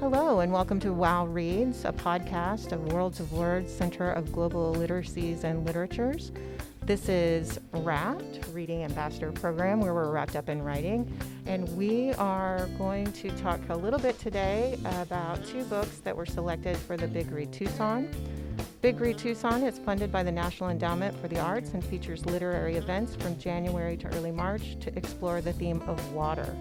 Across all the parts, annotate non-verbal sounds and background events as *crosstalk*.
Hello, and welcome to WOW Reads, a podcast of Worlds of Words Center of Global Literacies and Literatures. This is WRAPT, Reading Ambassador Program, where we're wrapped up in writing. And we are going to talk a little bit today about two books that were selected for the Big Read Tucson. Big Read Tucson is funded by the National Endowment for the Arts and features literary events from January to early March to explore the theme of water.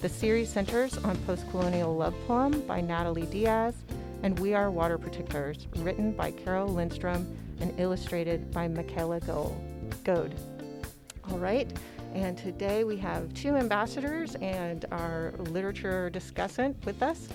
The series centers on post-colonial love poem by Natalie Diaz and We Are Water Protectors, written by Carole Lindstrom and illustrated by Michaela Goade. All right, and today we have two ambassadors and our literature discussant with us.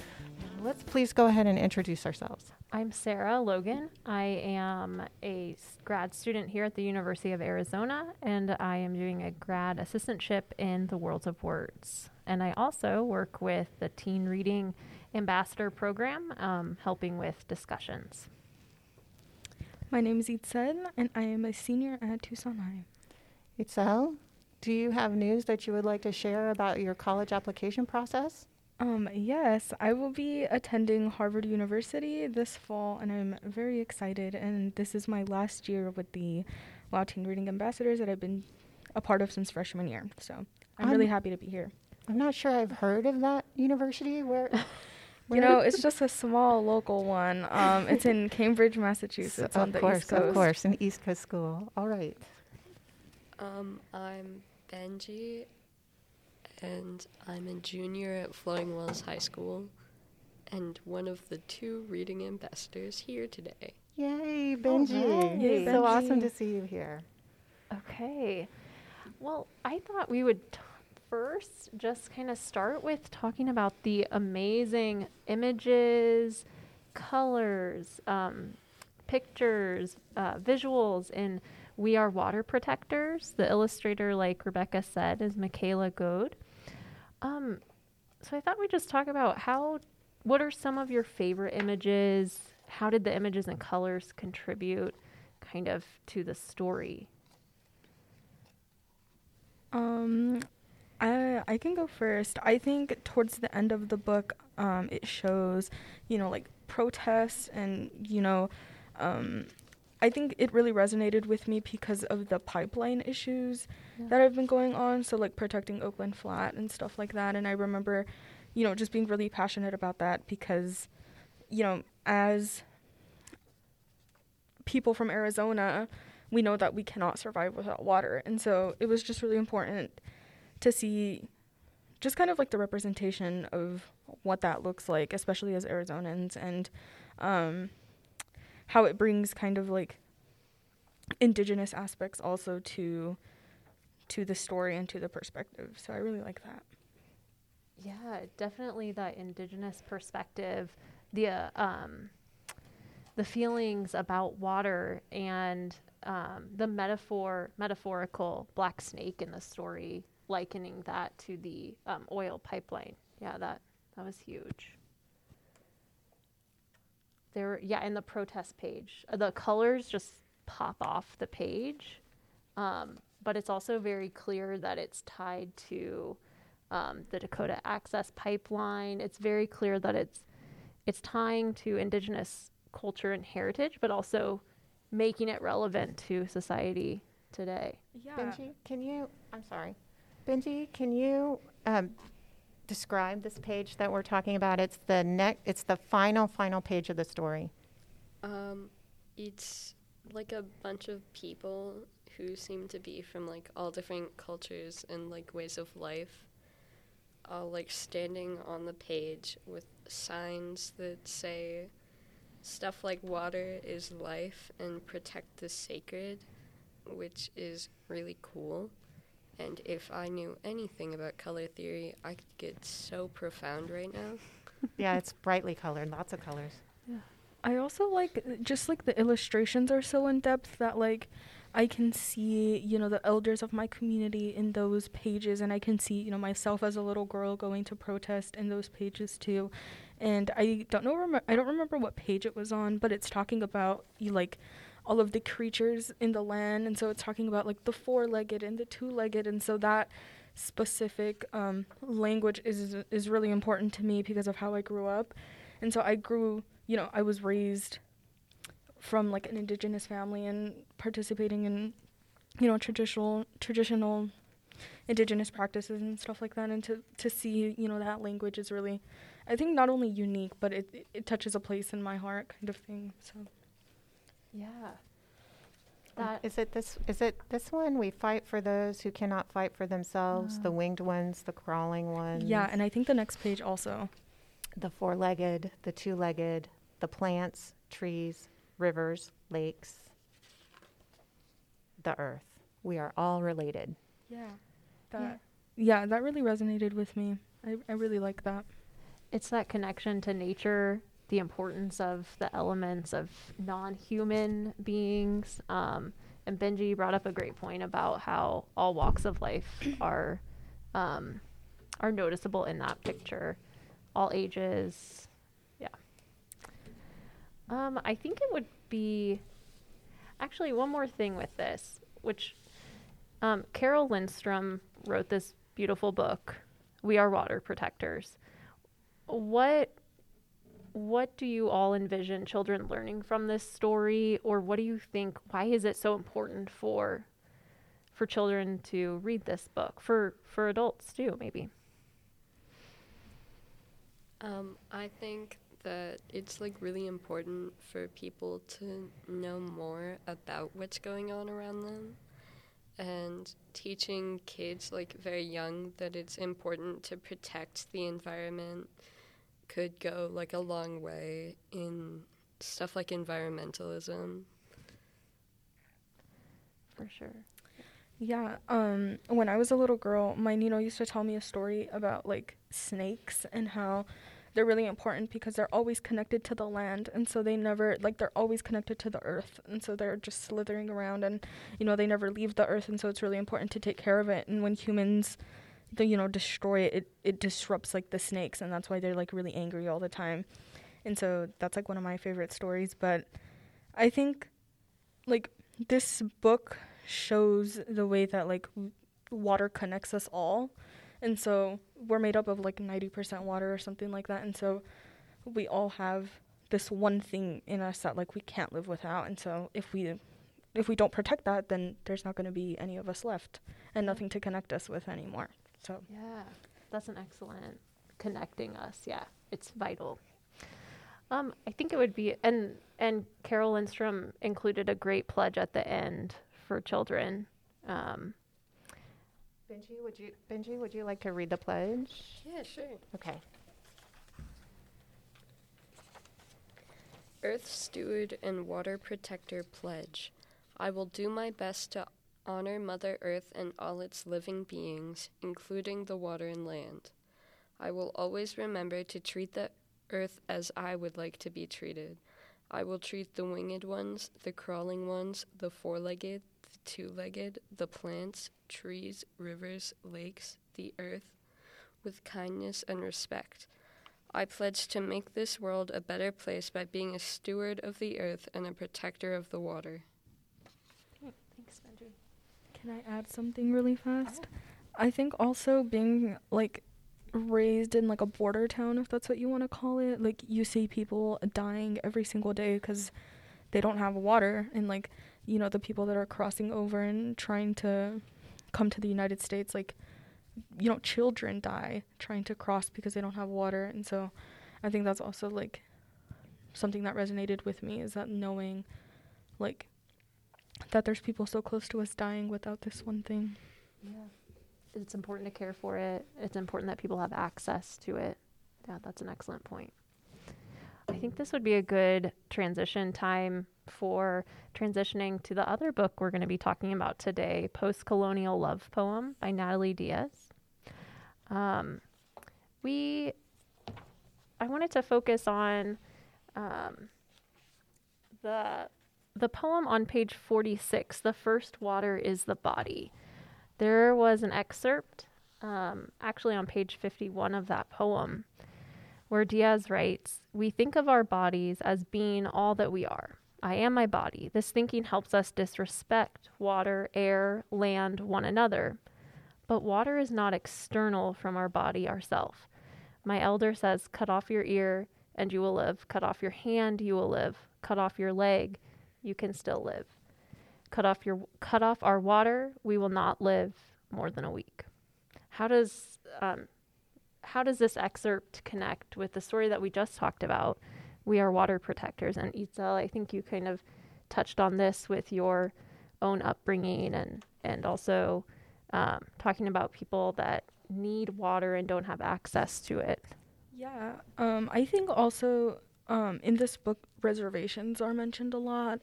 Let's please go ahead and introduce ourselves. I'm Sara Logan. I am a grad student here at the University of Arizona, and I am doing a grad assistantship in the Worlds of Words. And I also work with the Teen Reading Ambassador Program, um, helping with discussions. My name is Itzel, and I am a senior at Tucson High. Itzel, do you have news that you would like to share about your college application process? Um, yes, I will be attending Harvard University this fall, and I'm very excited. And this is my last year with the WOW Teen Reading Ambassadors that I've been a part of since freshman year. So I'm, I'm really happy to be here. I'm not sure I've heard of that university. Where? *laughs* you know, *laughs* it's just a small local one. Um, it's in *laughs* Cambridge, Massachusetts, so on the course, East Coast. Of course, an East Coast school. All right. Um, I'm Benji, and I'm a junior at Flowing Wells High School, and one of the two reading ambassadors here today. Yay, Benji! Oh, Yay, so awesome to see you here. Okay. Well, I thought we would t- first just kind of start with talking about the amazing images, colors, um, pictures, uh, visuals in We Are Water Protectors. The illustrator, like Rebecca said, is Michaela Goade. Um, so I thought we'd just talk about how, what are some of your favorite images? How did the images and colors contribute kind of to the story? Um, I I can go first. I think towards the end of the book, um, it shows, you know, like protests and you know, um, I think it really resonated with me because of the pipeline issues Yeah. that have been going on. So like protecting Oakland Flat and stuff like that. And I remember, you know, just being really passionate about that because, you know, as people from Arizona, we know that we cannot survive without water. And so it was just really important to see just kind of like the representation of what that looks like, especially as Arizonans, and um, how it brings kind of like indigenous aspects also to to the story and to the perspective. So I really like that. Yeah, definitely that indigenous perspective, the uh, um, the feelings about water and um, the metaphor, metaphorical black snake in the story, likening that to the um, oil pipeline. Yeah, that that was huge. There, yeah, in the protest page, uh, the colors just pop off the page, um, but it's also very clear that it's tied to um, the Dakota Access Pipeline. It's very clear that it's it's tying to indigenous culture and heritage, but also making it relevant to society today. Yeah. Benji, can you? I'm sorry, Benji, can you um, describe this page that we're talking about? It's the neck. It's the final, final page of the story. Um, it's like a bunch of people who seem to be from like all different cultures and like ways of life, all like standing on the page with signs that say stuff like water is life and protect the sacred, which is really cool. And if I knew anything about color theory, I could get so profound right now. *laughs* yeah, it's brightly colored, lots of colors. I also like just like the illustrations are so in depth that like I can see, you know, the elders of my community in those pages and I can see, you know, myself as a little girl going to protest in those pages too. And I don't know rem- I don't remember what page it was on, but it's talking about you like all of the creatures in the land and so it's talking about like the four-legged and the two-legged and so that specific um, language is is really important to me because of how I grew up, and so I grew. You know, I was raised from like an indigenous family and participating in, you know, traditional traditional indigenous practices and stuff like that and to, to see you know that language is really i think not only unique but it, it touches a place in my heart kind of thing so Yeah. Um, That Is it this? Is it this one? We fight for those who cannot fight for themselves. The Ah. winged ones, the crawling ones. yeah and i think the next page also the four-legged, the two-legged, the plants, trees, rivers, lakes, the earth. We are all related. yeah that yeah, that really resonated with me I, I really like that it's that connection to nature, the importance of the elements of non-human beings. Um, and Benji brought up a great point about how all walks of life *coughs* are um, are noticeable in that picture, all ages. Yeah. Um, I think it would be actually one more thing with this, which um, Carole Lindstrom wrote this beautiful book, "We Are Water Protectors." what what do you all envision children learning from this story? Or what do you think why is it so important for for children to read this book? For for adults too maybe. Um, I think that it's like really important for people to know more about what's going on around them. And teaching kids like very young that it's important to protect the environment could go like a long way in stuff like environmentalism. for sure Yeah, um, when I was a little girl, my Nino used to tell me a story about like snakes and how they're really important because they're always connected to the land, and so they never like they're always connected to the earth, and so they're just slithering around, and you know they never leave the earth, and so it's really important to take care of it. And when humans, the you know destroy it, it it disrupts like the snakes, and that's why they're like really angry all the time. And so that's like one of my favorite stories. But I think like this book shows the way that like w- water connects us all. And so we're made up of like 90% water or something like that. And so we all have this one thing in us that like we can't live without. And so if we if we don't protect that then there's not going to be any of us left and nothing to connect us with anymore so yeah that's an excellent connecting us yeah it's vital um i think it would be and and Carole Lindstrom included a great pledge at the end for children um Benji, would you Benji, would you like to read the pledge? Yeah, sure. Okay. Earth Steward and Water Protector Pledge. I will do my best to honor Mother Earth and all its living beings, including the water and land. I will always remember to treat the earth as I would like to be treated. I will treat the winged ones, the crawling ones, the four legged, the two legged, the plants, trees, rivers, lakes, the earth, with kindness and respect. I pledge to make this world a better place by being a steward of the earth and a protector of the water. Can I add something really fast? I think also being like raised in like a border town, if that's what you want to call it, like you see people dying every single day because they don't have water, and like you know the people that are crossing over and trying to come to the United States, like you know children die trying to cross because they don't have water, and so I think that's also like something that resonated with me is that knowing like that there's people so close to us dying without this one thing. Yeah. It's important to care for it. It's important that people have access to it. Yeah, that's an excellent point. I think this would be a good transition time for transitioning to the other book we're going to be talking about today Post Colonial Love Poem by Natalie Diaz. Um, we, I wanted to focus on um, the the poem on page 46 the first water is the body there was an excerpt, um, actually on page 51 of that poem, where Diaz writes We think of our bodies as being all that we are. I am my body. This thinking helps us disrespect water, air, land, one another. but water is not external from our body ourself. My elder says, Cut off your ear, and you will live. Cut off your hand, you will live. Cut off your leg, you can still live. Cut off your cut off our water, we will not live more than a week. How does um, how does this excerpt connect with the story that we just talked about? We are water protectors, and Itzel, I think you kind of touched on this with your own upbringing and and also um, talking about people that need water and don't have access to it. Yeah, um, I think also um, in this book, reservations are mentioned a lot.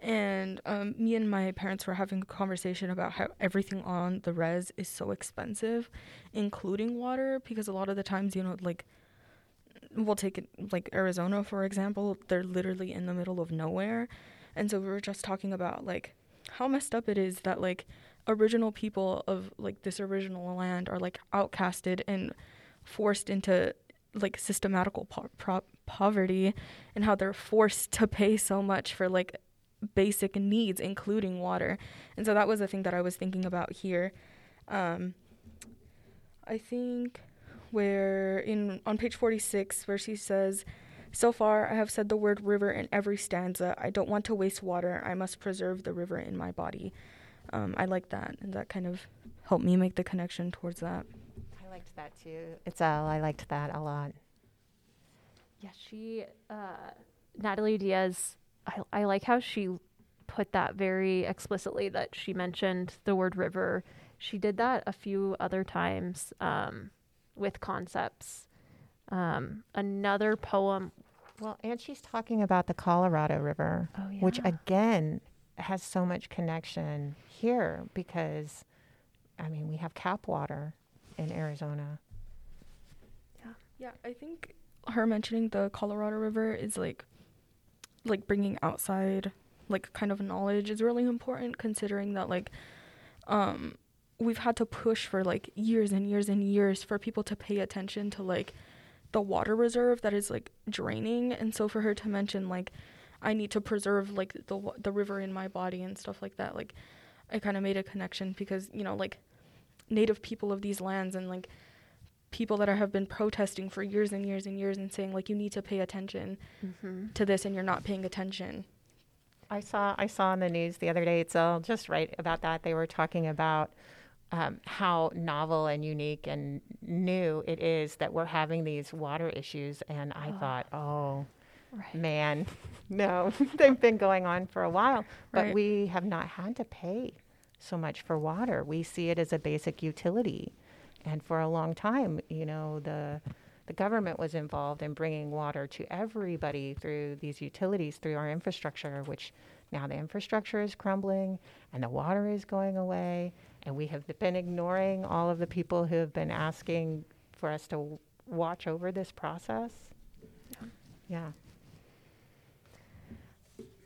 And um, me and my parents were having a conversation about how everything on the res is so expensive, including water, because a lot of the times, you know, like, we'll take it like Arizona, for example, they're literally in the middle of nowhere. And so we were just talking about, like, how messed up it is that, like, original people of, like, this original land are, like, outcasted and forced into like systematical po- pro- poverty and how they're forced to pay so much for like basic needs including water and so that was the thing that i was thinking about here um, i think where in on page 46 where she says so far i have said the word river in every stanza i don't want to waste water i must preserve the river in my body um, i like that and that kind of helped me make the connection towards that I liked that too. Itzel. I liked that a lot. Yeah, she, uh, Natalie Diaz, I, I like how she put that very explicitly that she mentioned the word river. She did that a few other times um, with concepts. Um, another poem. Well, and she's talking about the Colorado River, Oh, yeah. which again has so much connection here because, I mean, we have CAP water in Arizona. Yeah, I think her mentioning the Colorado River is like like bringing outside like kind of knowledge is really important considering that like um we've had to push for like years and years and years for people to pay attention to like the water reserve that is like draining. And so for her to mention like I need to preserve like the the river in my body and stuff like that like I kind of made a connection because you know like native people of these lands and like people that are, have been protesting for years and years and years and saying like you need to pay attention Mm-hmm. to this and you're not paying attention. I saw I saw on the news the other day. It's all just right about that. They were talking about um, how novel and unique and new it is that we're having these water issues. And I Oh. thought, oh Right. man, *laughs* no, *laughs* they've been going on for a while, but Right. we have not had to pay so much for water. We see it as a basic utility, and for a long time, you know, the the government was involved in bringing water to everybody through these utilities, through our infrastructure, which now the infrastructure is crumbling and the water is going away. And we have been ignoring all of the people who have been asking for us to w- watch over this process. Yeah.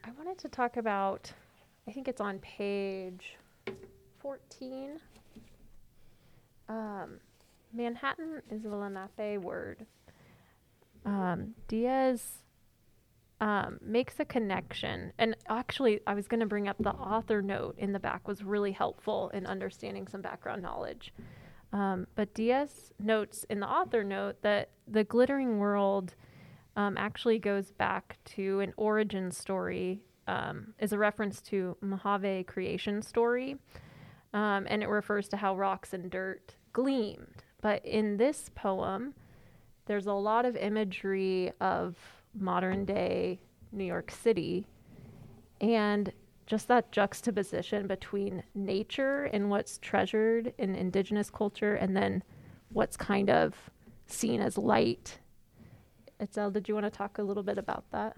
I wanted to talk about, I think it's on page 14. Um, Manhattan is a Lenape word. Um, Diaz um, makes a connection. And actually, I was going to bring up the author note in the back was really helpful in understanding some background knowledge. Um, but Diaz notes in the author note that the glittering world um, actually goes back to an origin story, um, is a reference to Mojave creation story, um, and it refers to how rocks and dirt gleamed. But in this poem, there's a lot of imagery of modern day New York City, and just that juxtaposition between nature and what's treasured in indigenous culture, and then what's kind of seen as light Itzel, did you want to talk a little bit about that?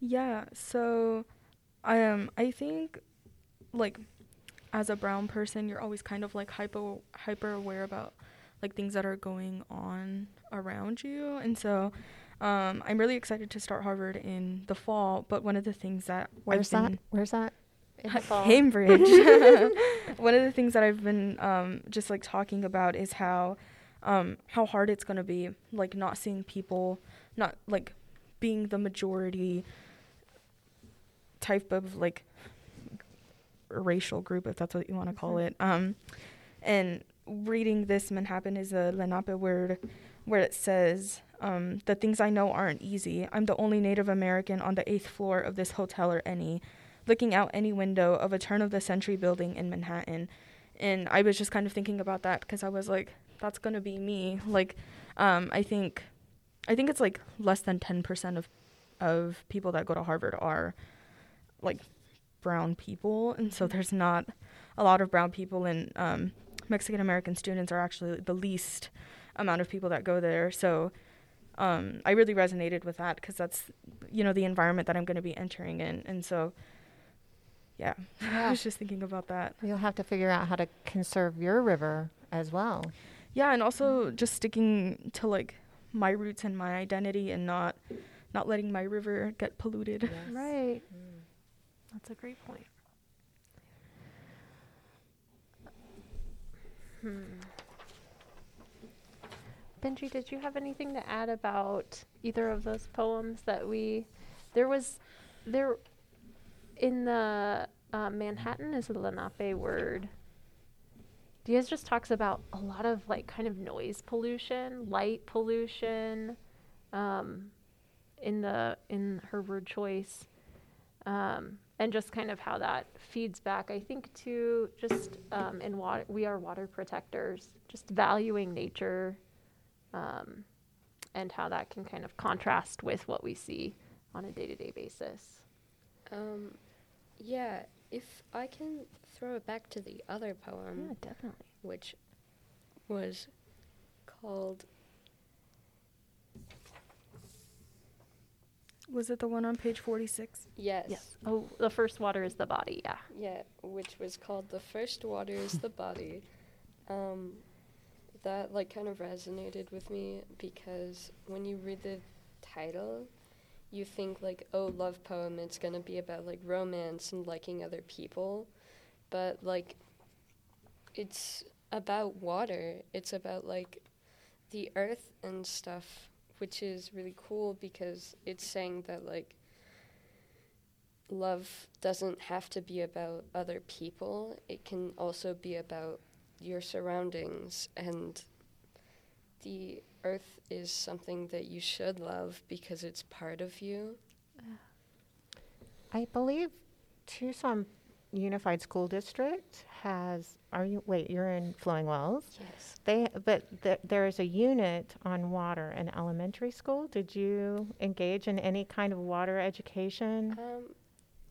Yeah, so um I think like as a brown person, you're always kind of like hyper hyper aware about like things that are going on around you. And so um I'm really excited to start Harvard in the fall, but one of the things that Where's I've that? Where's that? In the fall? Cambridge. *laughs* *laughs* One of the things that I've been um, just like talking about is how um, how hard it's gonna be, like not seeing people, not like being the majority type of like racial group, if that's what you want to call Mhm. it. Um, and reading this Manhattan is a Lenape word where it says, um, the things I know aren't easy. I'm the only Native American on the eighth floor of this hotel or any, looking out any window of a turn of the century building in Manhattan. And I was just kind of thinking about that because I was like, that's gonna be me. Like, um, I think, I think it's like less than ten percent of of people that go to Harvard are like brown people, and so there's not a lot of brown people, and um, Mexican American students are actually the least amount of people that go there. So um, I really resonated with that because that's you know the environment that I'm going to be entering in, and so yeah, *laughs* I was just thinking about that. You'll have to figure out how to conserve your river as well. Yeah, and also just sticking to like my roots and my identity, and not not letting my river get polluted. Right. That's a great point. Hmm. Benji, did you have anything to add about either of those poems that we? There was, there, in the uh, Manhattan is a Lenape word. Diaz just talks about a lot of like kind of noise pollution, light pollution, um, in the in her word choice, um, and just kind of how that feeds back. I think to just um, in water, we are water protectors, just valuing nature, um, and how that can kind of contrast with what we see on a day to day basis. Um, yeah, if I can throw it back to the other poem, yeah, definitely. which was called Was it the one on page 46? Yes. Yes. Oh, the first water is the body. Yeah. Yeah, which was called The First Water is the Body. Um, that like kind of resonated with me because when you read the title, you think like, oh, love poem, it's gonna be about like romance and liking other people. But like it's about water. It's about like the earth and stuff, which is really cool because it's saying that like love doesn't have to be about other people. It can also be about your surroundings and the earth is something that you should love because it's part of you. I believe Tucson Unified School District has. Are you wait? You're in Flowing Wells. Yes. They but th- there is a unit on water in elementary school. Did you engage in any kind of water education? Um,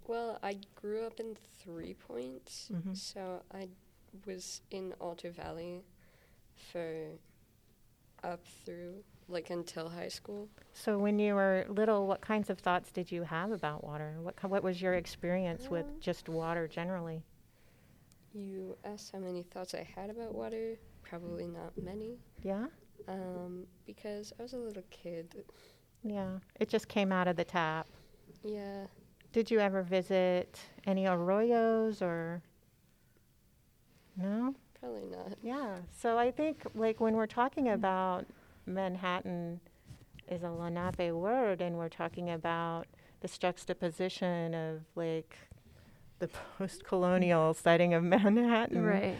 well, I grew up in Three Points, Mhm. so I was in Altar Valley for up through like until high school. So when you were little, what kinds of thoughts did you have about water? What what was your experience with Um, just water generally? You asked how many thoughts I had about water. Probably not many, Yeah, um, because I was a little kid. yeah. It just came out of the tap. Yeah. Did you ever visit any arroyos or? No. Probably not. Yeah. So I think like when we're talking about Manhattan is a Lenape word and we're talking about this juxtaposition of like the post-colonial *laughs* setting of Manhattan. Right.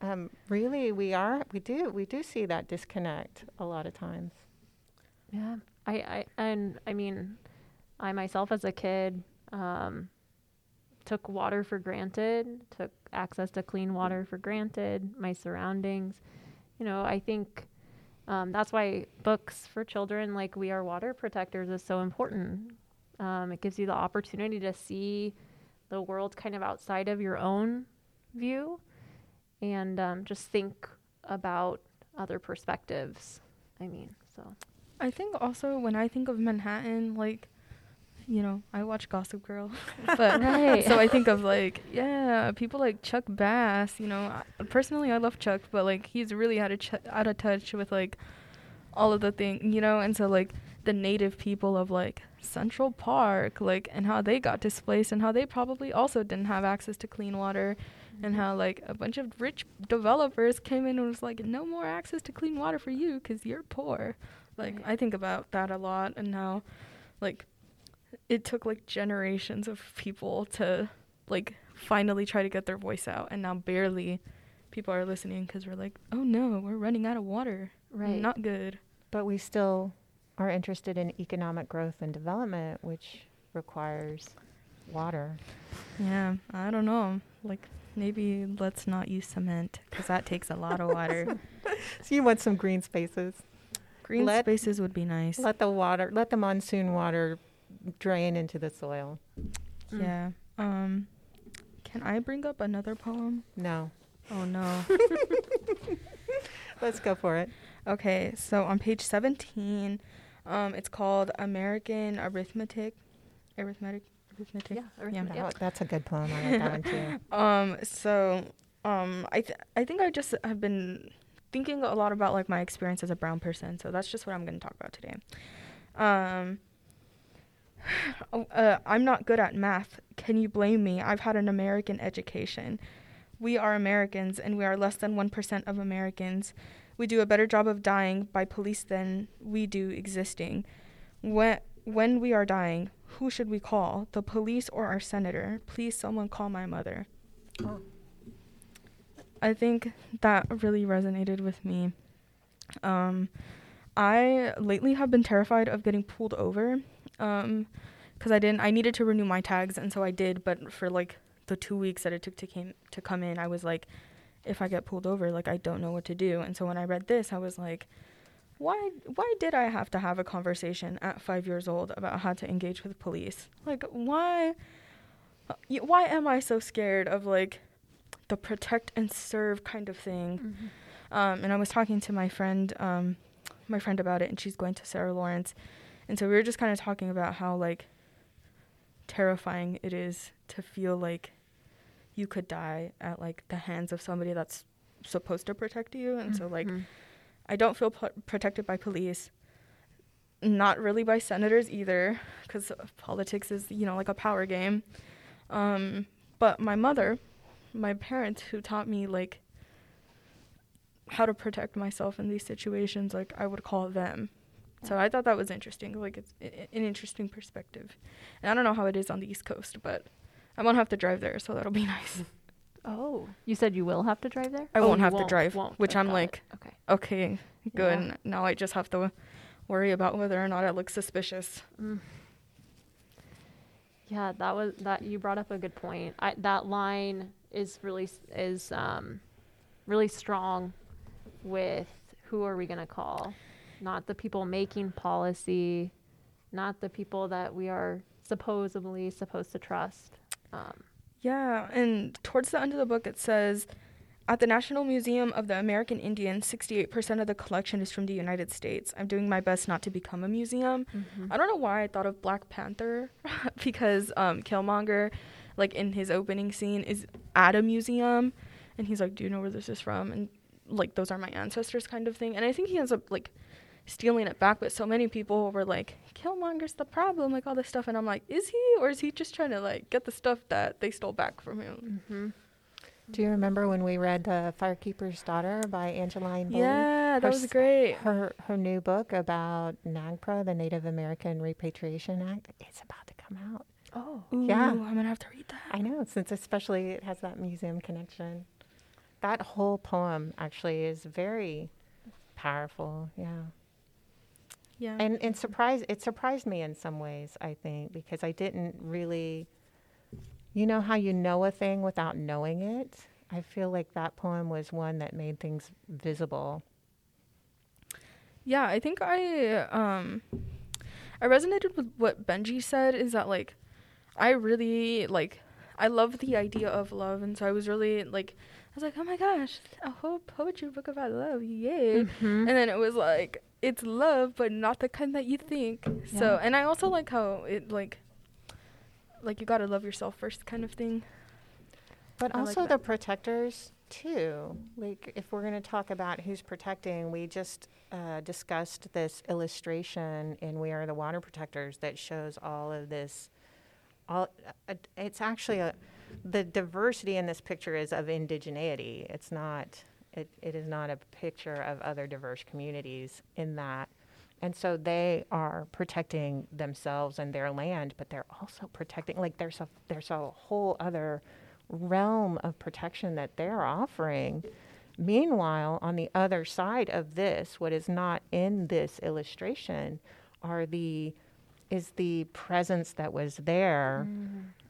Um, really, we are we do we do see that disconnect a lot of times. Yeah. I, I and I mean, I myself as a kid um, took water for granted, took access to clean water for granted, my surroundings. You know, I think um, that's why books for children like We Are Water Protectors is so important. Um, it gives you the opportunity to see the world kind of outside of your own view and um, just think about other perspectives. I mean, so. I think also when I think of Manhattan, like, you know, I watch Gossip Girl, *laughs* but Right. so I think of like, yeah, people like Chuck Bass. You know, I, personally, I love Chuck, but like he's really out of ch- out of touch with like all of the thing, you know, and so like the native people of like Central Park, like, and how they got displaced, and how they probably also didn't have access to clean water, and mm-hmm. how like a bunch of rich developers came in and was like, no more access to clean water for you because you're poor. Like, Right. I think about that a lot, and how like it took like generations of people to like finally try to get their voice out, and now barely people are listening because we're like, oh no, we're running out of water. Right. Not good. But we still are interested in economic growth and development, which requires water. Yeah, I don't know. Like maybe let's not use cement because that takes a lot of water. *laughs* So you want some green spaces. Green Let- spaces would be nice. Let the water, let the monsoon water drain into the soil. Mm. Yeah. Um, can I bring up another poem? No. Oh no. *laughs* Let's go for it. okay, so on page 17, um, it's called American Arithmetic. Arithmetic. Arithmetic. Yeah. arithmetic. That- That's a good poem. I like that one too. *laughs* Um, so, um, I th- I think I just have been thinking a lot about like my experience as a brown person. So that's just what I'm going to talk about today. Um, oh, uh, I'm not good at math. Can you blame me? I've had an American education. We are Americans, and we are less than one percent of Americans. We do a better job of dying by police than we do existing. When when we are dying, who should we call? The police or our senator? Please, someone call my mother. Oh. I think that really resonated with me. Um, I lately have been terrified of getting pulled over. Um, because I didn't, I needed to renew my tags, and so I did. But for like the two weeks that it took to came to come in, I was like, if I get pulled over, like I don't know what to do. And so when I read this, I was like, why why did I have to have a conversation at five years old about how to engage with police? Like why why am I so scared of like the protect and serve kind of thing? Mhm. Um, and I was talking to my friend, um, my friend about it, and she's going to Sarah Lawrence, and so we were just kind of talking about how like terrifying it is to feel like you could die at like the hands of somebody that's supposed to protect you, and so like Mhm. I don't feel p- protected by police. Not really by senators either, because politics is, you know, like a power game. Um, but my mother, my parents, who taught me like how to protect myself in these situations, like I would call them. So I thought that was interesting. Like it's i- i- an interesting perspective. And I don't know how it is on the East Coast, but I won't have to drive there, so that'll be *laughs* nice. *laughs* Oh, you said you will have to drive there. I Oh, won't you have to drive, won't. which I'm got it. like, okay. Okay, good. Yeah. Now I just have to worry about whether or not it looks suspicious. Mm. Yeah, that was that you brought up a good point. I, that line is really s- is um, really strong with who are we going to call? Not the people making policy, not the people that we are supposedly supposed to trust. Um, Yeah, and towards the end of the book it says at the National Museum of the American Indian, 68% of the collection is from the United States. I'm doing my best not to become a museum. I don't know why I thought of Black Panther *laughs* because um, Killmonger, like in his opening scene, is at a museum, and he's like, "Do you know where this is from?" And like, those are my ancestors, kind of thing. And I think he ends up like stealing it back. But so many people were like, "Killmonger's the problem," like all this stuff, and I'm like, "Is he, or is he just trying to like get the stuff that they stole back from him?" hmm Do you remember when we read The Firekeeper's Daughter by Angeline Boulley? Yeah, that Her was great. Her her new book about NAGPRA, the Native American Repatriation Act, it's about to come out. Oh, Ooh, Yeah. I'm gonna have to read that. I know, since especially it has that museum connection. That whole poem actually is very powerful. Yeah. Yeah. And and surprised it surprised me in some ways, I think, because I didn't really you know how you know a thing without knowing it? I feel like that poem was one that made things visible. Yeah, I think I um I resonated with what Benji said is that like I really like I love the idea of love and so I was really like I was like, "Oh my gosh, a whole poetry book about love. Yay." Mhm. And then it was like it's love but not the kind that you think. So, and I also like how it like like you got to love yourself first kind of thing. But I like also the protectors too. Like if we're going to talk about who's protecting, we just uh, discussed this illustration in "We Are the Water Protectors" that shows all of this. All uh, it's actually a the diversity in this picture is of indigeneity. It's not. It, it is not a picture of other diverse communities in that. And so they are protecting themselves and their land, but they're also protecting like there's a there's a whole other realm of protection that they're offering. Meanwhile, on the other side of this, what is not in this illustration are the is the presence that was there,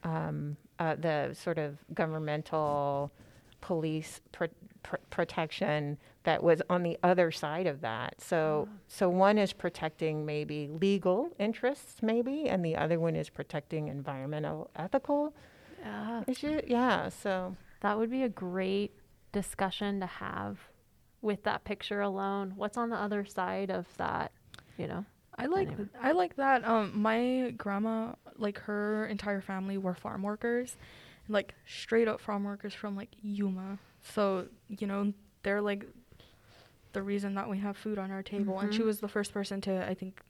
um, uh, the sort of governmental police pr- pr- protection that was on the other side of that. So, so one is protecting maybe legal interests, maybe, and the other one is protecting environmental ethical Yeah. issue. Yeah. So, That would be a great discussion to have with that picture alone. What's on the other side of that, you know? I like Anyway. I like that. Um, my grandma, like her entire family were farm workers, like straight up farm workers from like Yuma. So you know they're like the reason that we have food on our table. And she Mhm. was the first person to I think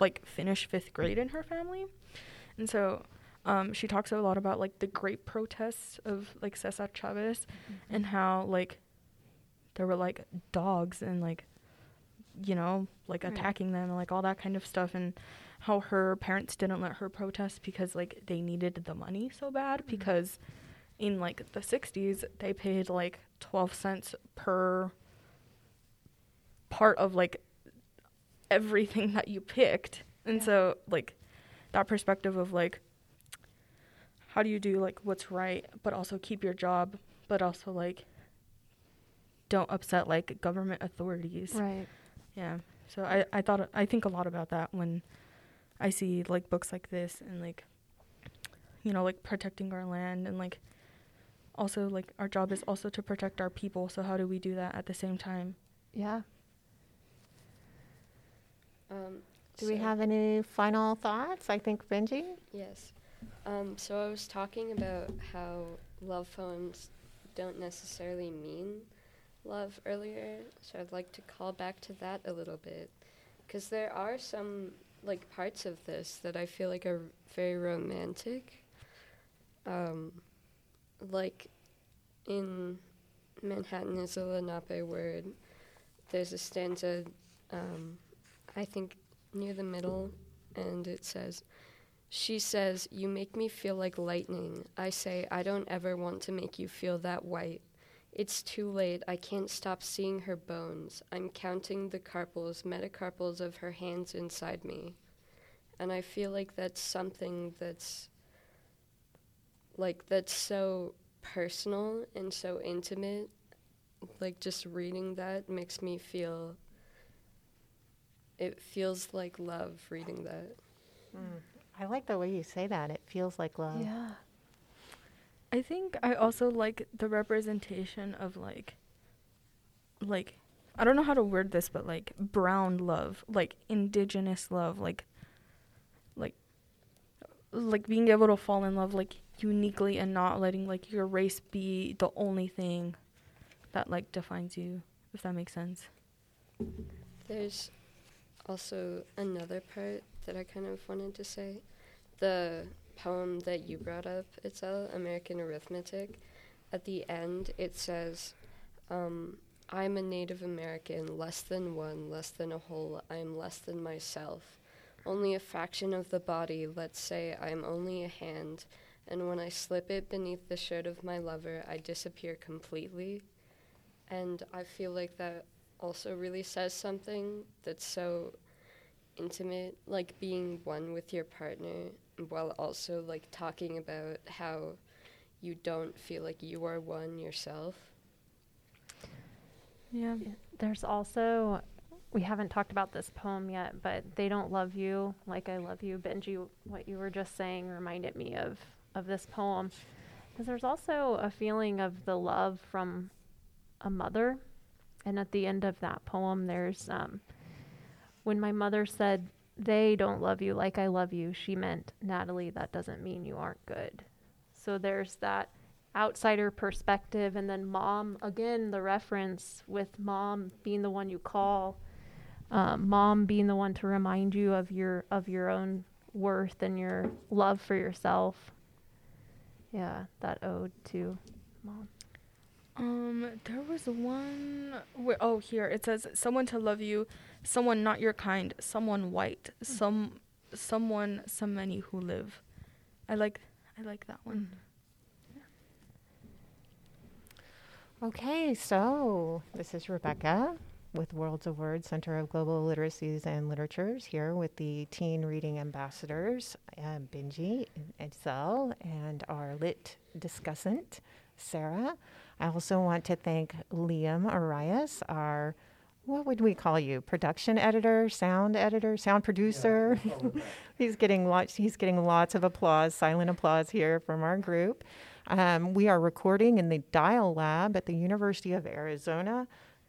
like finish fifth grade in her family, and so. Um, she talks a lot about like the great protests of like Cesar Chavez and how like there were like dogs and like you know like Right. attacking them and like all that kind of stuff and how her parents didn't let her protest because like they needed the money so bad Mm-hmm. because in like the 60s they paid like 12 cents per part of like everything that you picked and Yeah. so like that perspective of like how do you do like what's right but also keep your job but also like don't upset like government authorities Right. yeah so i i thought i think a lot about that when i see like books like this and like you know like protecting our land and like also like our job is also to protect our people so how do we do that at the same time Yeah. Um, do we have any final thoughts? I think Benji. Yes. Um, so I was talking about how love poems don't necessarily mean love earlier, so I'd like to call back to that a little bit, because there are some like parts of this that I feel like are very romantic. Um, like in Manhattan is a Lenape word. There's a stanza, um, I think near the middle, and it says. She says, You make me feel like lightning. I say, I don't ever want to make you feel that white. It's too late. I can't stop seeing her bones. I'm counting the carpals, metacarpals of her hands inside me. And I feel like that's something that's like that's so personal and so intimate. Like just reading that makes me feel it feels like love reading that. Hmm. I like the way you say that. It feels like love. Yeah. I think I also like the representation of like like I don't know how to word this but like brown love, like indigenous love, like like like being able to fall in love like uniquely and not letting like your race be the only thing that like defines you, if that makes sense. There's also another part that I kind of wanted to say. The poem that you brought up, it's Itzel, American Arithmetic, at the end it says, um, I'm a Native American, less than one, less than a whole, I am less than myself. Only a fraction of the body, let's say I am only a hand, and when I slip it beneath the shirt of my lover, I disappear completely. And I feel like that also really says something that's so intimate, like being one with your partner, while also like talking about how you don't feel like you are one yourself. Yeah. There's also, we haven't talked about this poem yet, but They Don't Love You Like I Love You. Benji, what you were just saying reminded me of, of this poem. Because there's also a feeling of the love from a mother. And at the end of that poem, there's um, when my mother said, They don't love you like I love you, she meant, Natalie, that doesn't mean you aren't good. So there's that outsider perspective and then mom again the reference with mom being the one you call um, mom being the one to remind you of your of your own worth and your love for yourself yeah that ode to mom Um, there was one. Where, oh, here it says someone to love you, someone not your kind, someone white, some, someone, some many who live. I like, I like that one. Okay, so this is Rebecca with Worlds of Words Center of Global Literacies and Literatures here with the teen reading ambassadors, uh, Benji and Itzel, and our lit discussant, Sara. I also want to thank Liam Arias, our what would we call you? Production editor, sound editor, sound producer. *laughs* he's getting lots. He's getting lots of applause, silent applause here from our group. Um, we are recording in the DIALL Lab at the University of Arizona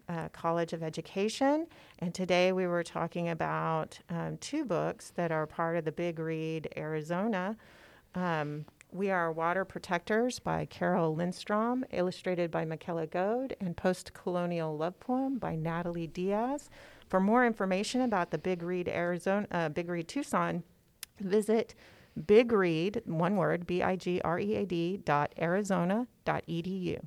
uh, College of Education, and today we were talking about um, two books that are part of the Big Read Arizona. Um, we Are Water Protectors by Carole Lindstrom, illustrated by Michaela Goade, and Post Colonial Love Poem by Natalie Diaz. For more information about the Big Read Arizona, uh, Big Read Tucson, visit Big Read, one word, B I G R E A D dot Arizona dot edu.